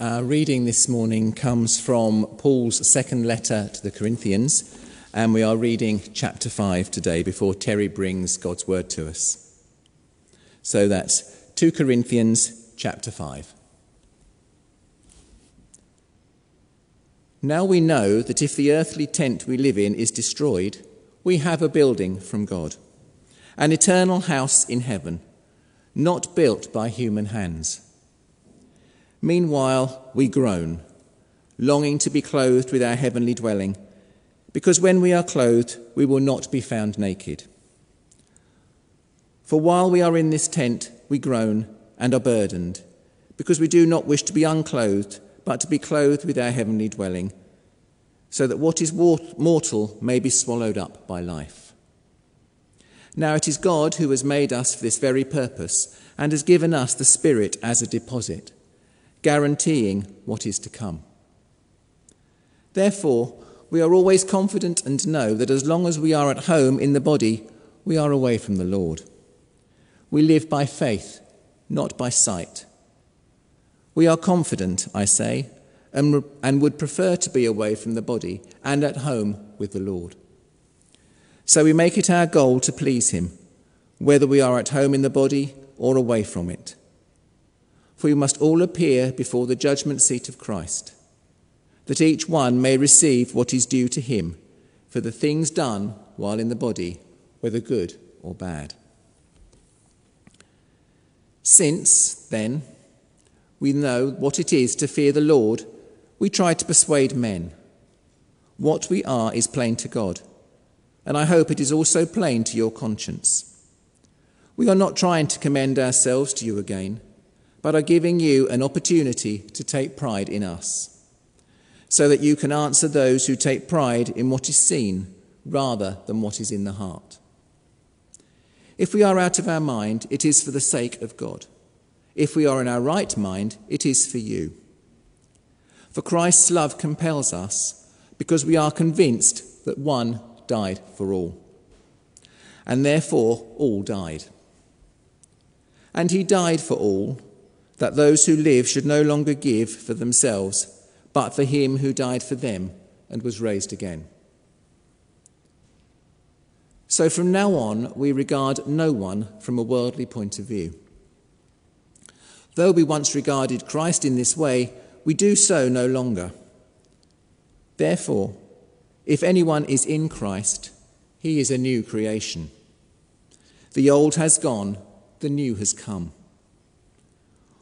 Our reading this morning comes from Paul's second letter to the Corinthians, and we are reading chapter 5 today before Terry brings God's word to us. So that's 2 Corinthians chapter 5. Now we know that if the earthly tent we live in is destroyed, we have a building from God, an eternal house in heaven, not built by human hands. Meanwhile, we groan, longing to be clothed with our heavenly dwelling, because when we are clothed, we will not be found naked. For while we are in this tent, we groan and are burdened, because we do not wish to be unclothed, but to be clothed with our heavenly dwelling, so that what is mortal may be swallowed up by life. Now it is God who has made us for this very purpose and has given us the Spirit as a deposit guaranteeing what is to come. Therefore, we are always confident and know that as long as we are at home in the body, we are away from the Lord. We live by faith, not by sight. We are confident, I say, and, and would prefer to be away from the body and at home with the Lord. So we make it our goal to please Him, whether we are at home in the body or away from it for we must all appear before the judgment seat of Christ, that each one may receive what is due to him for the things done while in the body, whether good or bad. Since, then, we know what it is to fear the Lord, we try to persuade men. What we are is plain to God, and I hope it is also plain to your conscience. We are not trying to commend ourselves to you again but are giving you an opportunity to take pride in us, so that you can answer those who take pride in what is seen rather than what is in the heart. If we are out of our mind, it is for the sake of God. If we are in our right mind, it is for you. For Christ's love compels us because we are convinced that one died for all. And therefore, all died. And he died for all that those who live should no longer give for themselves, but for him who died for them and was raised again. So from now on, we regard no one from a worldly point of view. Though we once regarded Christ in this way, we do so no longer. Therefore, if anyone is in Christ, he is a new creation. The old has gone, the new has come.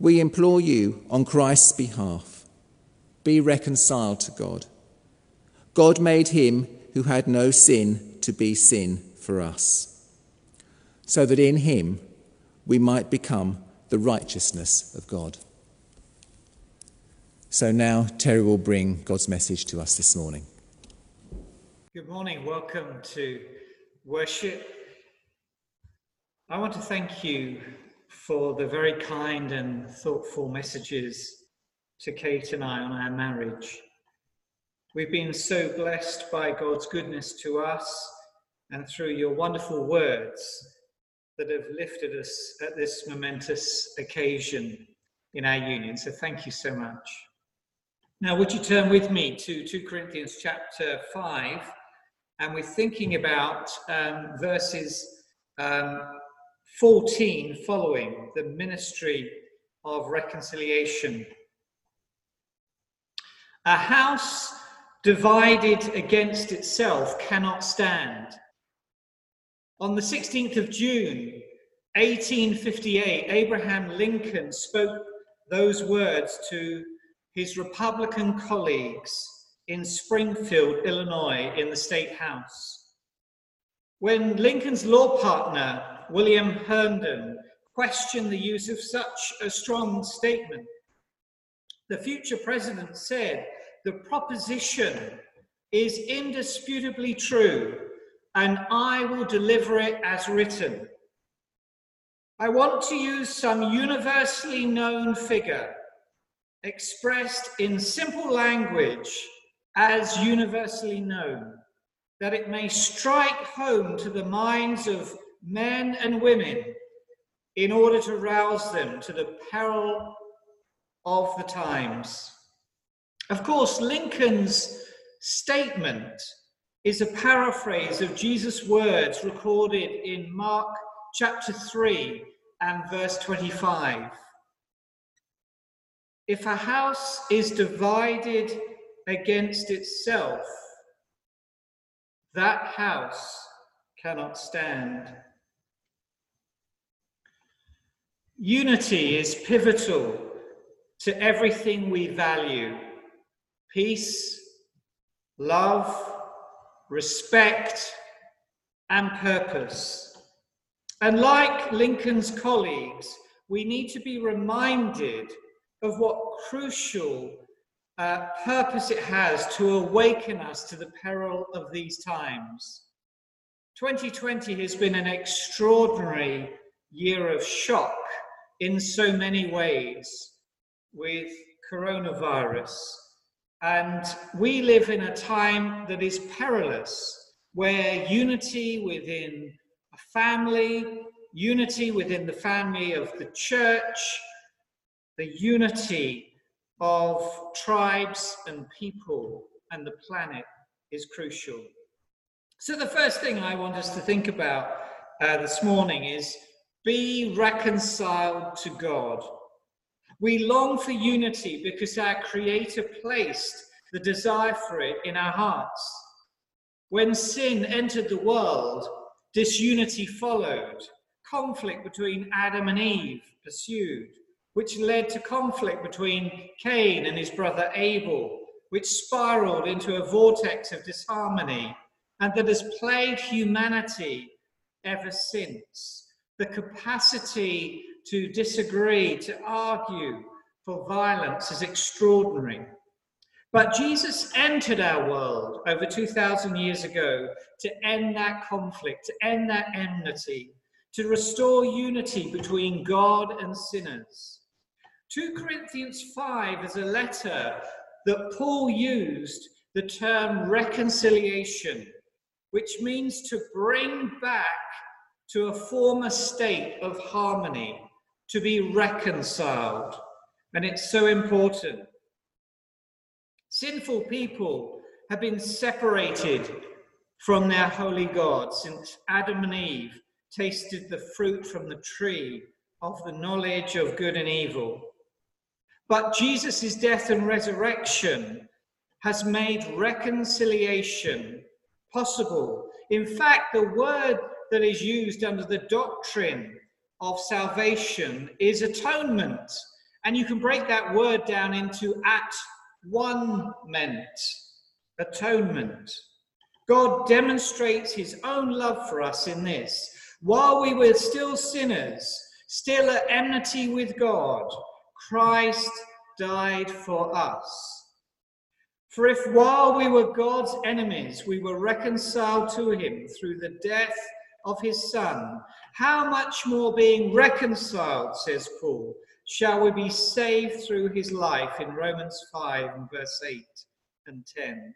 We implore you on Christ's behalf be reconciled to God. God made him who had no sin to be sin for us, so that in him we might become the righteousness of God. So now Terry will bring God's message to us this morning. Good morning. Welcome to worship. I want to thank you for the very kind and thoughtful messages to Kate and I on our marriage. We've been so blessed by God's goodness to us and through your wonderful words that have lifted us at this momentous occasion in our union. So thank you so much. Now, would you turn with me to 2 Corinthians chapter 5? And we're thinking about um, verses um, 14 following the ministry of reconciliation. A house divided against itself cannot stand. On the 16th of June, 1858, Abraham Lincoln spoke those words to his Republican colleagues in Springfield, Illinois, in the State House. When Lincoln's law partner, William Herndon, questioned the use of such a strong statement. The future president said the proposition is indisputably true, and I will deliver it as written. I want to use some universally known figure expressed in simple language as universally known, that it may strike home to the minds of men and women in order to rouse them to the peril of the times. Of course, Lincoln's statement is a paraphrase of Jesus' words recorded in Mark chapter 3 and verse 25. If a house is divided against itself, that house cannot stand. Unity is pivotal to everything we value peace, love, respect, and purpose. And like Lincoln's colleagues, we need to be reminded of what crucial uh, purpose it has to awaken us to the peril of these times. 2020 has been an extraordinary year of shock in so many ways with coronavirus. And we live in a time that is perilous, where unity within a family, unity within the family of the church, the unity of tribes and people and the planet is crucial. So, the first thing I want us to think about uh, this morning is be reconciled to God. We long for unity because our Creator placed the desire for it in our hearts. When sin entered the world, disunity followed. Conflict between Adam and Eve pursued, which led to conflict between Cain and his brother Abel, which spiraled into a vortex of disharmony and that has plagued humanity ever since the capacity to disagree, to argue for violence is extraordinary. But Jesus entered our world over 2,000 years ago to end that conflict, to end that enmity, to restore unity between God and sinners. 2 Corinthians 5 is a letter that Paul used the term reconciliation, which means to bring back to a former state of harmony, to be reconciled. And it's so important. Sinful people have been separated from their holy God since Adam and Eve tasted the fruit from the tree of the knowledge of good and evil. But Jesus' death and resurrection has made reconciliation possible. In fact, the word that is used under the doctrine of salvation is atonement. And you can break that word down into at one meant atonement. God demonstrates his own love for us in this. While we were still sinners, still at enmity with God, Christ died for us. For if while we were God's enemies, we were reconciled to him through the death of his Son, how much more being reconciled, says Paul, shall we be saved through his life in Romans 5 and verse 8 and 10.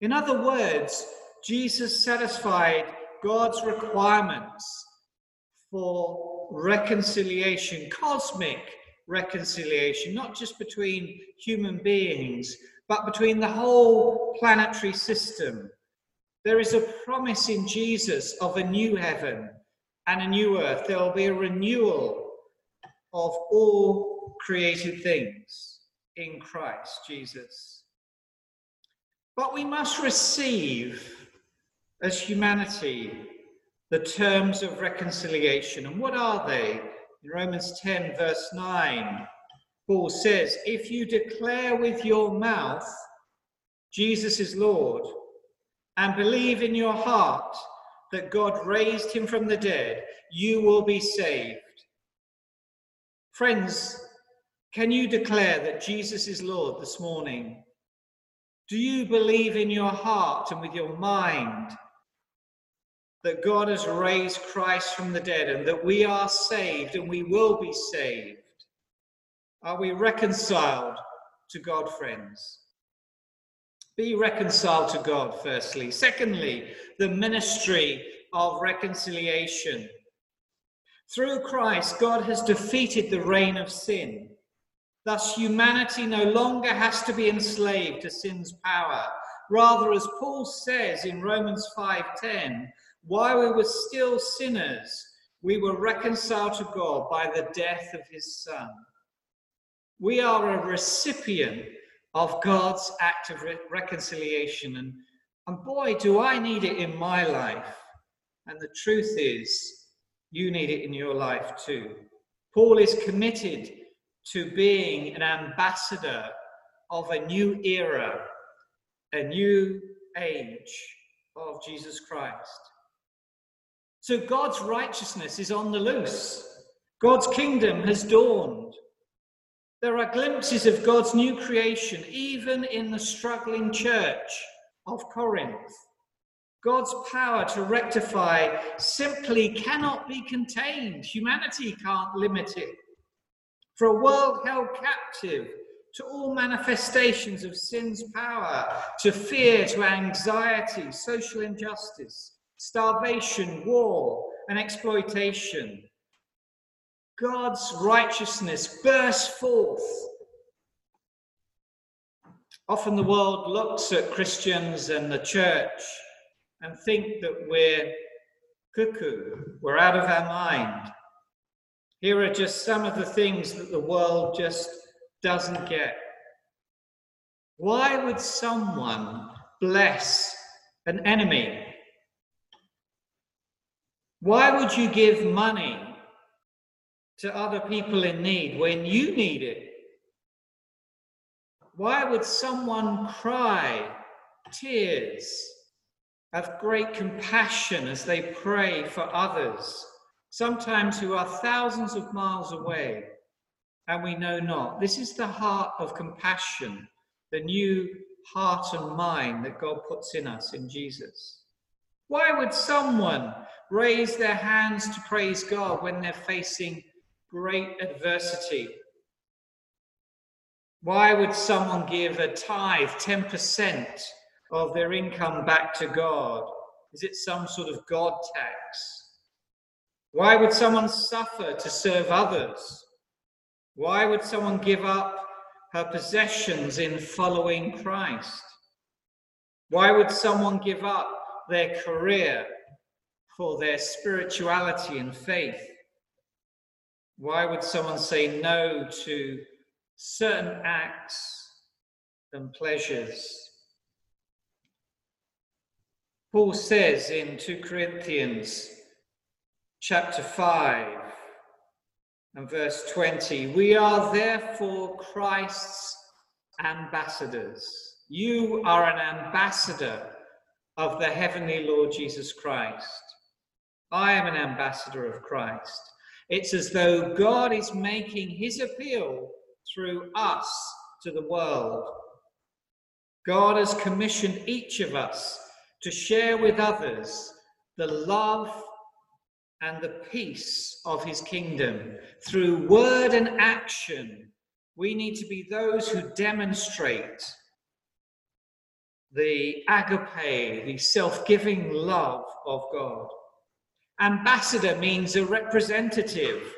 In other words, Jesus satisfied God's requirements for reconciliation, cosmic reconciliation, not just between human beings, but between the whole planetary system there is a promise in Jesus of a new heaven and a new earth. There will be a renewal of all created things in Christ Jesus. But we must receive as humanity the terms of reconciliation. And what are they? In Romans 10, verse 9, Paul says, If you declare with your mouth Jesus is Lord, and believe in your heart that God raised him from the dead, you will be saved. Friends, can you declare that Jesus is Lord this morning Do you believe in your heart and with your mind that God has raised Christ from the dead and that we are saved and we will be saved? Are we reconciled to God, friends? Be reconciled to God, firstly. Secondly, the ministry of reconciliation. Through Christ, God has defeated the reign of sin. Thus, humanity no longer has to be enslaved to sin's power. Rather, as Paul says in Romans 5:10, while we were still sinners, we were reconciled to God by the death of his Son. We are a recipient of God's act of re- reconciliation. And, and boy, do I need it in my life. And the truth is, you need it in your life too. Paul is committed to being an ambassador of a new era, a new age of Jesus Christ. So God's righteousness is on the loose. God's kingdom has dawned. There are glimpses of God's new creation, even in the struggling church of Corinth. God's power to rectify simply cannot be contained. Humanity can't limit it. For a world held captive to all manifestations of sin's power, to fear, to anxiety, social injustice, starvation, war, and exploitation. God's righteousness bursts forth. Often the world looks at Christians and the church and think that we're cuckoo, we're out of our mind. Here are just some of the things that the world just doesn't get. Why would someone bless an enemy? Why would you give money to other people in need when you need it? Why would someone cry tears of great compassion as they pray for others, sometimes who are thousands of miles away and we know not? This is the heart of compassion, the new heart and mind that God puts in us in Jesus. Why would someone raise their hands to praise God when they're facing great adversity? Why would someone give a tithe, 10% of their income back to God? Is it some sort of God tax? Why would someone suffer to serve others? Why would someone give up her possessions in following Christ? Why would someone give up their career for their spirituality and faith? Why would someone say no to certain acts and pleasures? Paul says in 2 Corinthians chapter 5 and verse 20, we are therefore Christ's ambassadors. You are an ambassador of the heavenly Lord Jesus Christ. I am an ambassador of Christ. It's as though God is making his appeal through us to the world. God has commissioned each of us to share with others the love and the peace of his kingdom through word and action. We need to be those who demonstrate the agape, the self giving love of God. Ambassador means a representative,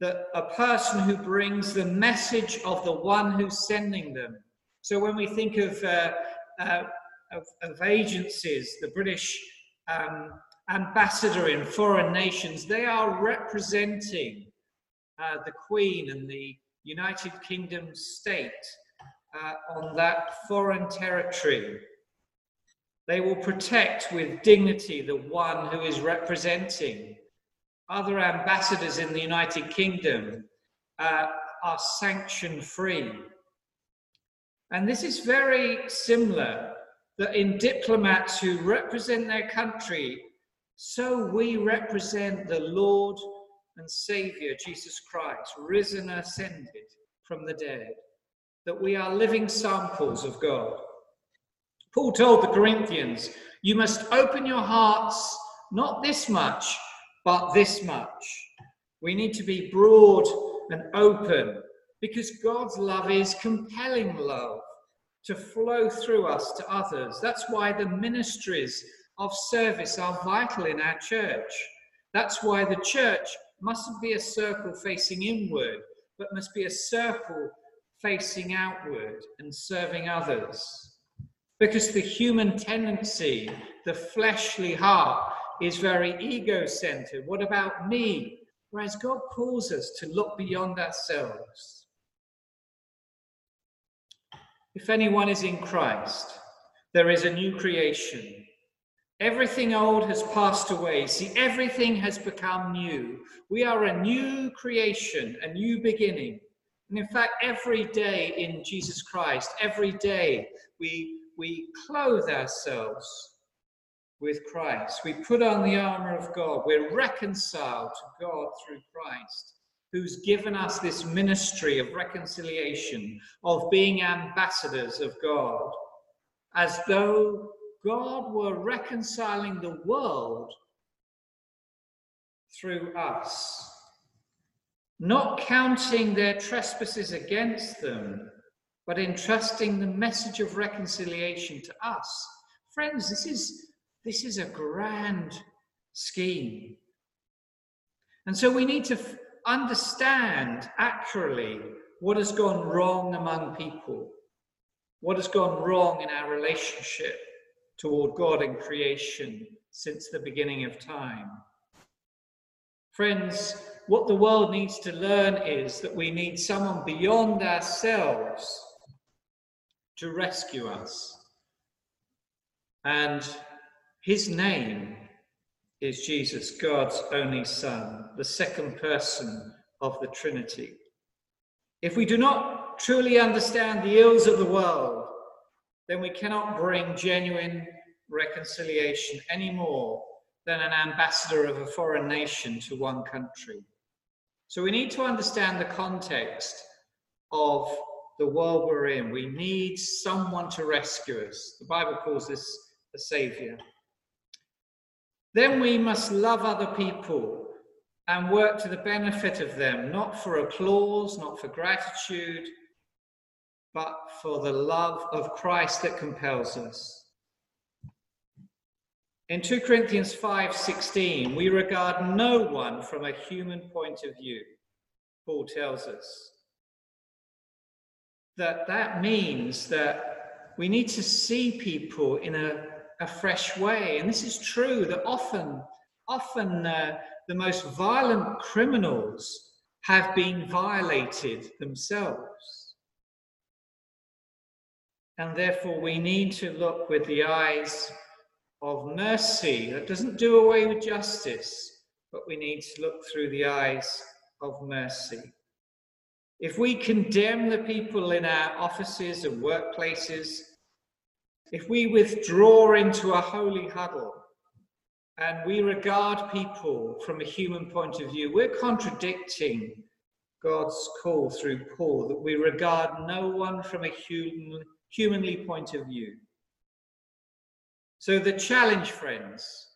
that a person who brings the message of the one who's sending them. So when we think of, uh, uh, of, of, agencies, the British um, ambassador in foreign nations, they are representing uh, the Queen and the United Kingdom state uh, on that foreign territory. They will protect with dignity the one who is representing. Other ambassadors in the United Kingdom uh, are sanction free. And this is very similar that in diplomats who represent their country, so we represent the Lord and Savior Jesus Christ, risen and ascended from the dead, that we are living samples of God. Paul told the Corinthians, You must open your hearts, not this much, but this much. We need to be broad and open because God's love is compelling love to flow through us to others. That's why the ministries of service are vital in our church. That's why the church mustn't be a circle facing inward, but must be a circle facing outward and serving others. Because the human tendency, the fleshly heart, is very ego centered. What about me? Whereas God calls us to look beyond ourselves. If anyone is in Christ, there is a new creation. Everything old has passed away. See, everything has become new. We are a new creation, a new beginning. And in fact, every day in Jesus Christ, every day we, we clothe ourselves with Christ. We put on the armor of God. We're reconciled to God through Christ, who's given us this ministry of reconciliation, of being ambassadors of God, as though God were reconciling the world through us, not counting their trespasses against them, but entrusting the message of reconciliation to us. Friends, this is, this is a grand scheme. And so we need to f- understand accurately what has gone wrong among people, what has gone wrong in our relationship toward God and creation since the beginning of time. Friends, what the world needs to learn is that we need someone beyond ourselves to rescue us. And his name is Jesus, God's only Son, the second person of the Trinity. If we do not truly understand the ills of the world, then we cannot bring genuine reconciliation any more than an ambassador of a foreign nation to one country. So we need to understand the context of the world we're in. We need someone to rescue us. The Bible calls this a savior. Then we must love other people and work to the benefit of them, not for applause, not for gratitude, but for the love of Christ that compels us. In 2 Corinthians 5:16, we regard no one from a human point of view. Paul tells us that that means that we need to see people in a, a fresh way. And this is true that often, often uh, the most violent criminals have been violated themselves. And therefore, we need to look with the eyes of mercy that doesn't do away with justice, but we need to look through the eyes of mercy. If we condemn the people in our offices and workplaces, if we withdraw into a holy huddle and we regard people from a human point of view, we're contradicting God's call through Paul that we regard no one from a human humanly point of view. So, the challenge, friends,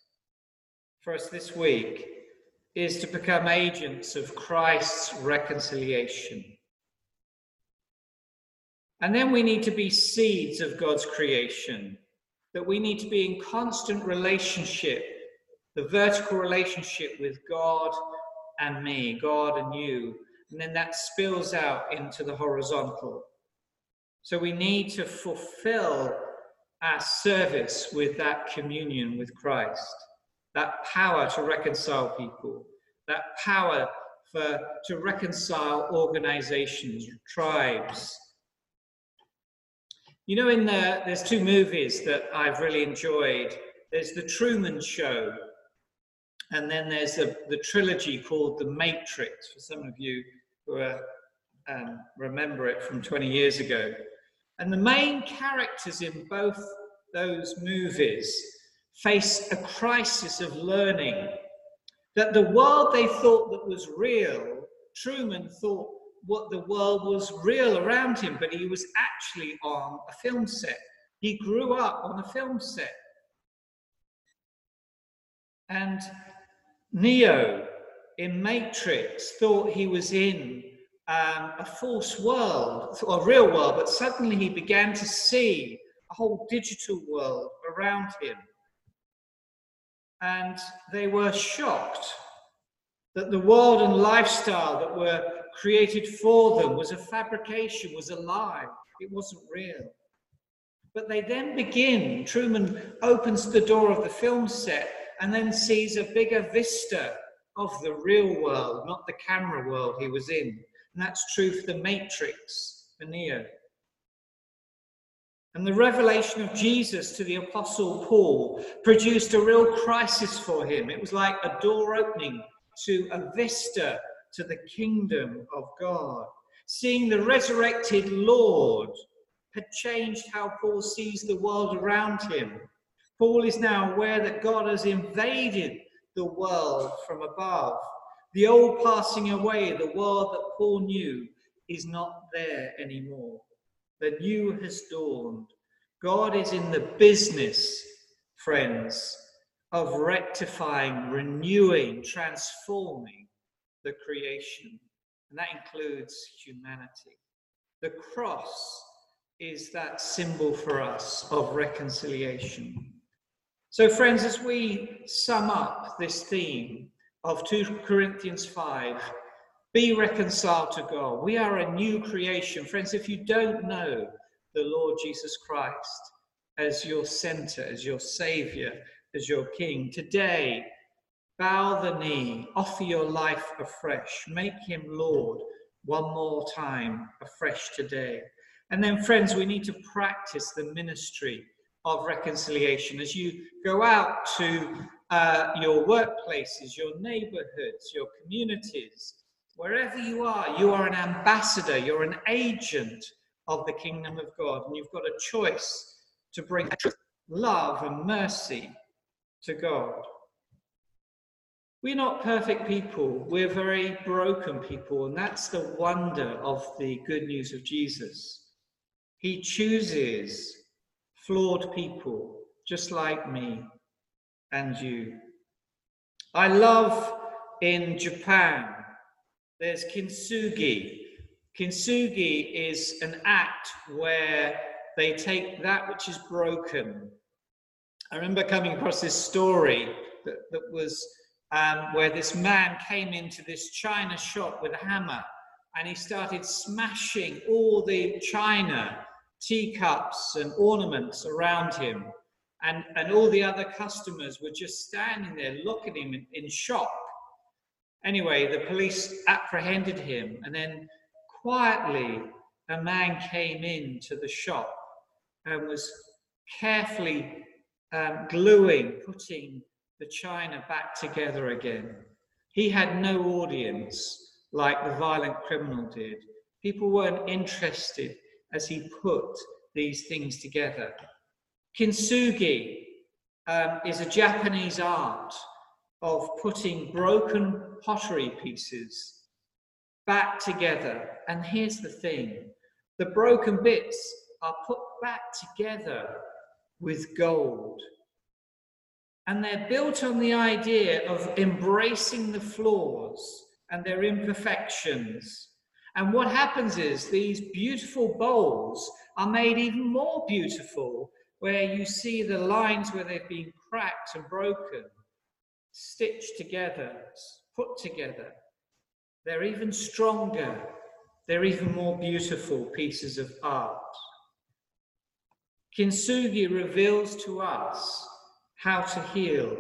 for us this week is to become agents of Christ's reconciliation. And then we need to be seeds of God's creation, that we need to be in constant relationship, the vertical relationship with God and me, God and you. And then that spills out into the horizontal. So we need to fulfill our service with that communion with Christ, that power to reconcile people, that power for, to reconcile organizations, tribes. You know, in the, there's two movies that I've really enjoyed. There's The Truman Show, and then there's a, the trilogy called The Matrix, for some of you who are, um, remember it from 20 years ago. And the main characters in both those movies face a crisis of learning. That the world they thought that was real, Truman thought what the world was real around him, but he was actually on a film set. He grew up on a film set. And Neo in Matrix thought he was in um, a false world, or a real world, but suddenly he began to see a whole digital world around him. And they were shocked that the world and lifestyle that were created for them was a fabrication, was a lie. It wasn't real. But they then begin, Truman opens the door of the film set and then sees a bigger vista of the real world, not the camera world he was in. And that's true for the Matrix, for Neo. And the revelation of Jesus to the Apostle Paul produced a real crisis for him. It was like a door opening to a vista to the kingdom of God. Seeing the resurrected Lord had changed how Paul sees the world around him. Paul is now aware that God has invaded the world from above. The old passing away, the world that Paul knew, is not there anymore. The new has dawned. God is in the business, friends, of rectifying, renewing, transforming the creation. And that includes humanity. The cross is that symbol for us of reconciliation. So, friends, as we sum up this theme of 2 Corinthians 5, be reconciled to God. We are a new creation. Friends, if you don't know the Lord Jesus Christ as your center, as your savior, as your king, today bow the knee, offer your life afresh, make him Lord one more time afresh today. And then, friends, we need to practice the ministry of reconciliation as you go out to uh, your workplaces, your neighborhoods, your communities, wherever you are, you are an ambassador, you're an agent of the kingdom of God, and you've got a choice to bring love and mercy to God. We're not perfect people, we're very broken people, and that's the wonder of the good news of Jesus. He chooses flawed people just like me and you. I love in Japan, there's kintsugi. Kintsugi is an act where they take that which is broken. I remember coming across this story that, that was um, where this man came into this china shop with a hammer and he started smashing all the china teacups and ornaments around him. And, and all the other customers were just standing there looking at him in, in shock. Anyway, the police apprehended him, and then quietly a man came into the shop and was carefully um, gluing, putting the china back together again. He had no audience like the violent criminal did. People weren't interested as he put these things together. Kintsugi um, is a Japanese art of putting broken pottery pieces back together. And here's the thing the broken bits are put back together with gold. And they're built on the idea of embracing the flaws and their imperfections and what happens is these beautiful bowls are made even more beautiful where you see the lines where they've been cracked and broken, stitched together, put together. They're even stronger, they're even more beautiful pieces of art. Kintsugi reveals to us how to heal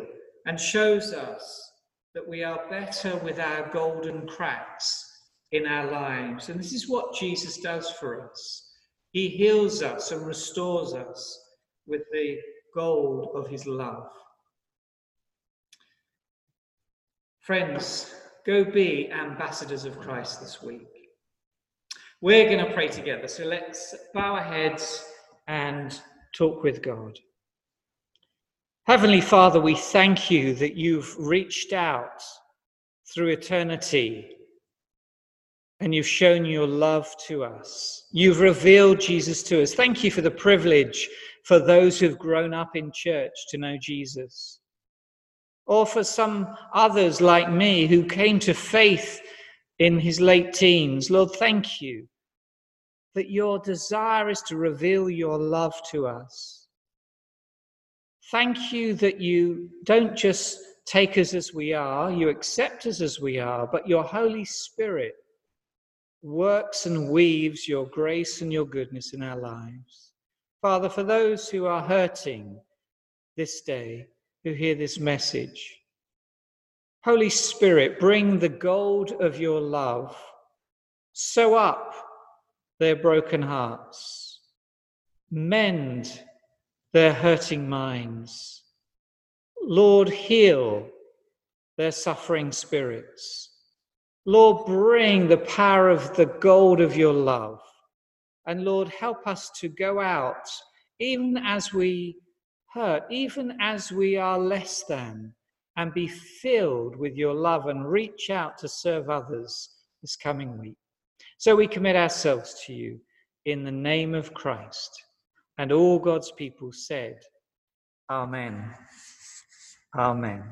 and shows us that we are better with our golden cracks in our lives. And this is what Jesus does for us. He heals us and restores us with the gold of his love. Friends, go be ambassadors of Christ this week. We're going to pray together. So let's bow our heads and talk with God. Heavenly Father, we thank you that you've reached out through eternity and you've shown your love to us. You've revealed Jesus to us. Thank you for the privilege, for those who've grown up in church to know Jesus. Or for some others like me who came to faith in his late teens. Lord, thank you that your desire is to reveal your love to us. Thank you that you don't just take us as we are, you accept us as we are, but your Holy Spirit works and weaves your grace and your goodness in our lives. Father, for those who are hurting this day, who hear this message, Holy Spirit, bring the gold of your love, sew up their broken hearts, mend their hurting minds. Lord, heal their suffering spirits. Lord, bring the power of the gold of your love. And Lord, help us to go out, even as we hurt, even as we are less than, and be filled with your love and reach out to serve others this coming week. So we commit ourselves to you in the name of Christ. And all God's people said, Amen. Amen.